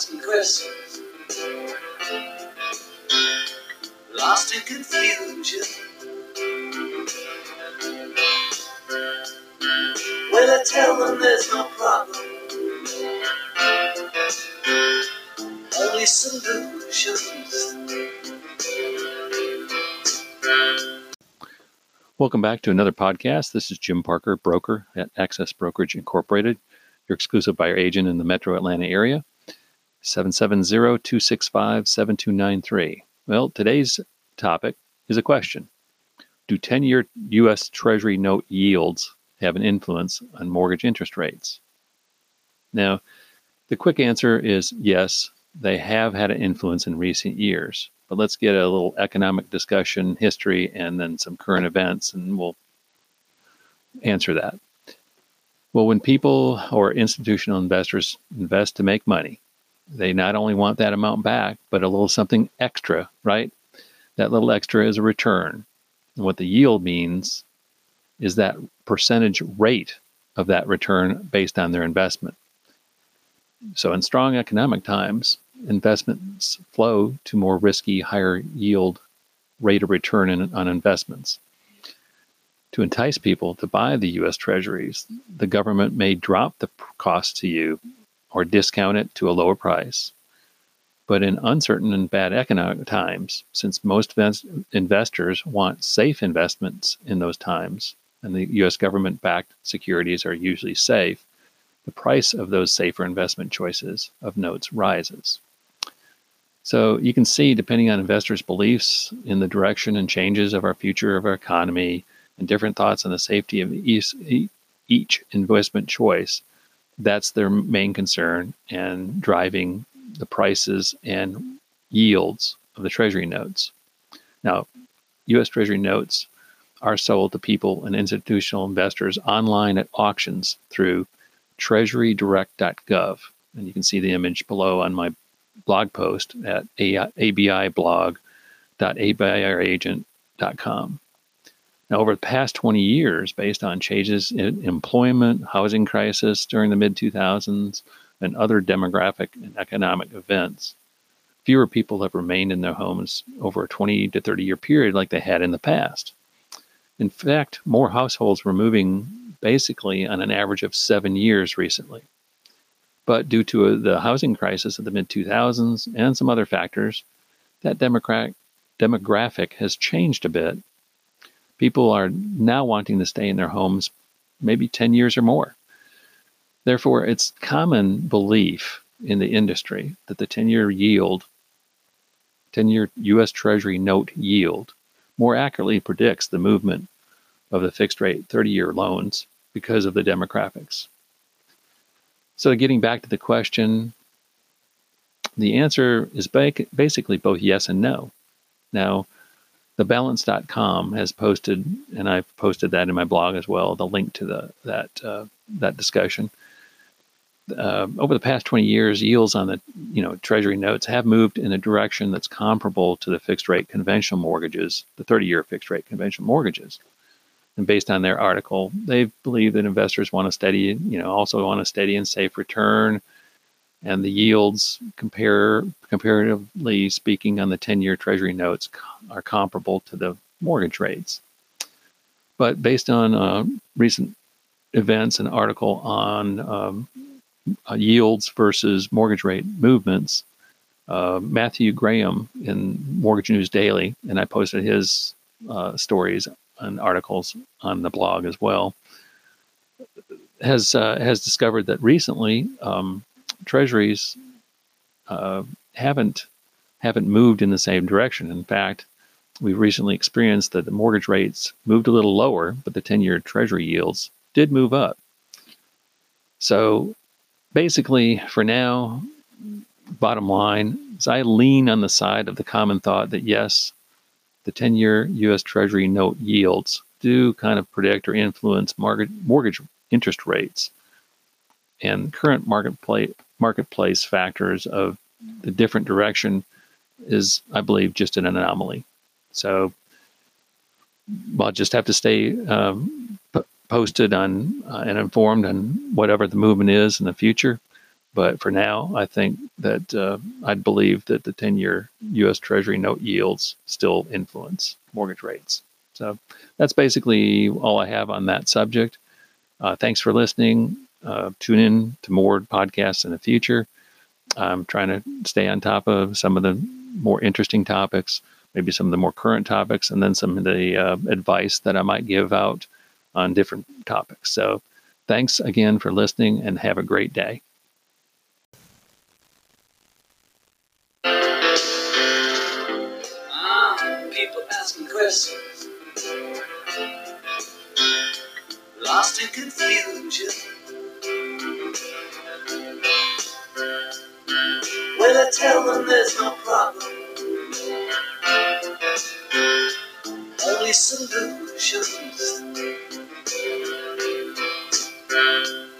asking questions. Lost in confusion. Well, I tell them there's no problem. Only solutions. Welcome back to another podcast. This is Jim Parker, broker at Access Brokerage Incorporated, your exclusive buyer agent in the metro Atlanta area. 770 265 7293. Well, today's topic is a question Do 10 year U.S. Treasury note yields have an influence on mortgage interest rates? Now, the quick answer is yes, they have had an influence in recent years. But let's get a little economic discussion, history, and then some current events, and we'll answer that. Well, when people or institutional investors invest to make money, they not only want that amount back, but a little something extra, right? That little extra is a return. And what the yield means is that percentage rate of that return based on their investment. So, in strong economic times, investments flow to more risky, higher yield rate of return in, on investments. To entice people to buy the U.S. Treasuries, the government may drop the cost to you or discount it to a lower price. But in uncertain and bad economic times, since most investors want safe investments in those times, and the U.S. government backed securities are usually safe, the price of those safer investment choices of notes rises. So you can see, depending on investors' beliefs in the direction and changes of our future of our economy and different thoughts on the safety of each, investment choice, that's their main concern and driving the prices and yields of the Treasury notes. Now, U.S. Treasury notes are sold to people and institutional investors online at auctions through treasurydirect.gov. And you can see the image below on my blog post at abiblog.abiragent.com. Now, over the past 20 years, based on changes in employment, housing crisis during the mid 2000s, and other demographic and economic events, fewer people have remained in their homes over a 20 to 30 year period like they had in the past. In fact, more households were moving basically on an average of seven years recently. But due to uh, the housing crisis of the mid 2000s and some other factors, that demographic has changed a bit. People are now wanting to stay in their homes maybe 10 years or more. Therefore, it's common belief in the industry that the 10 year yield, 10 year U.S. Treasury note yield, more accurately predicts the movement of the fixed rate 30 year loans because of the demographics. So, getting back to the question, the answer is basically both yes and no. Now, thebalance.com has posted, and I've posted that in my blog as well, the link to the that uh, that discussion. Uh, over the past 20 years, yields on the you know Treasury notes have moved in a direction that's comparable to the fixed rate conventional mortgages, the 30-year fixed rate conventional mortgages. And based on their article, they believe that investors want a steady, you know, also want a steady and safe return. And the yields, compare comparatively speaking, on the 10-year Treasury notes are comparable to the mortgage rates. But based on uh, recent events, an article on um, uh, yields versus mortgage rate movements, uh, Matthew Graham in Mortgage News Daily, and I posted his uh, stories and articles on the blog as well, has uh, has discovered that recently um, treasuries uh, haven't haven't moved in the same direction. In fact, we've recently experienced that the mortgage rates moved a little lower, but the 10-year treasury yields did move up. So basically, for now, bottom line is I lean on the side of the common thought that yes, the 10 year U.S. Treasury note yields do kind of predict or influence mortgage, mortgage interest rates. And current marketplace, marketplace factors of the different direction is, I believe, just an anomaly. So I'll just have to stay um, p- posted on uh, and informed on whatever the movement is in the future. But for now, I think that uh, I'd believe that the 10 year U.S. Treasury note yields still influence mortgage rates. So that's basically all I have on that subject. Uh, thanks for listening. Uh, tune in to more podcasts in the future. I'm trying to stay on top of some of the more interesting topics, maybe some of the more current topics, and then some of the uh, advice that I might give out on different topics. So thanks again for listening and have a great day. Ah. Lost in confusion. I tell them there's no problem, only solutions.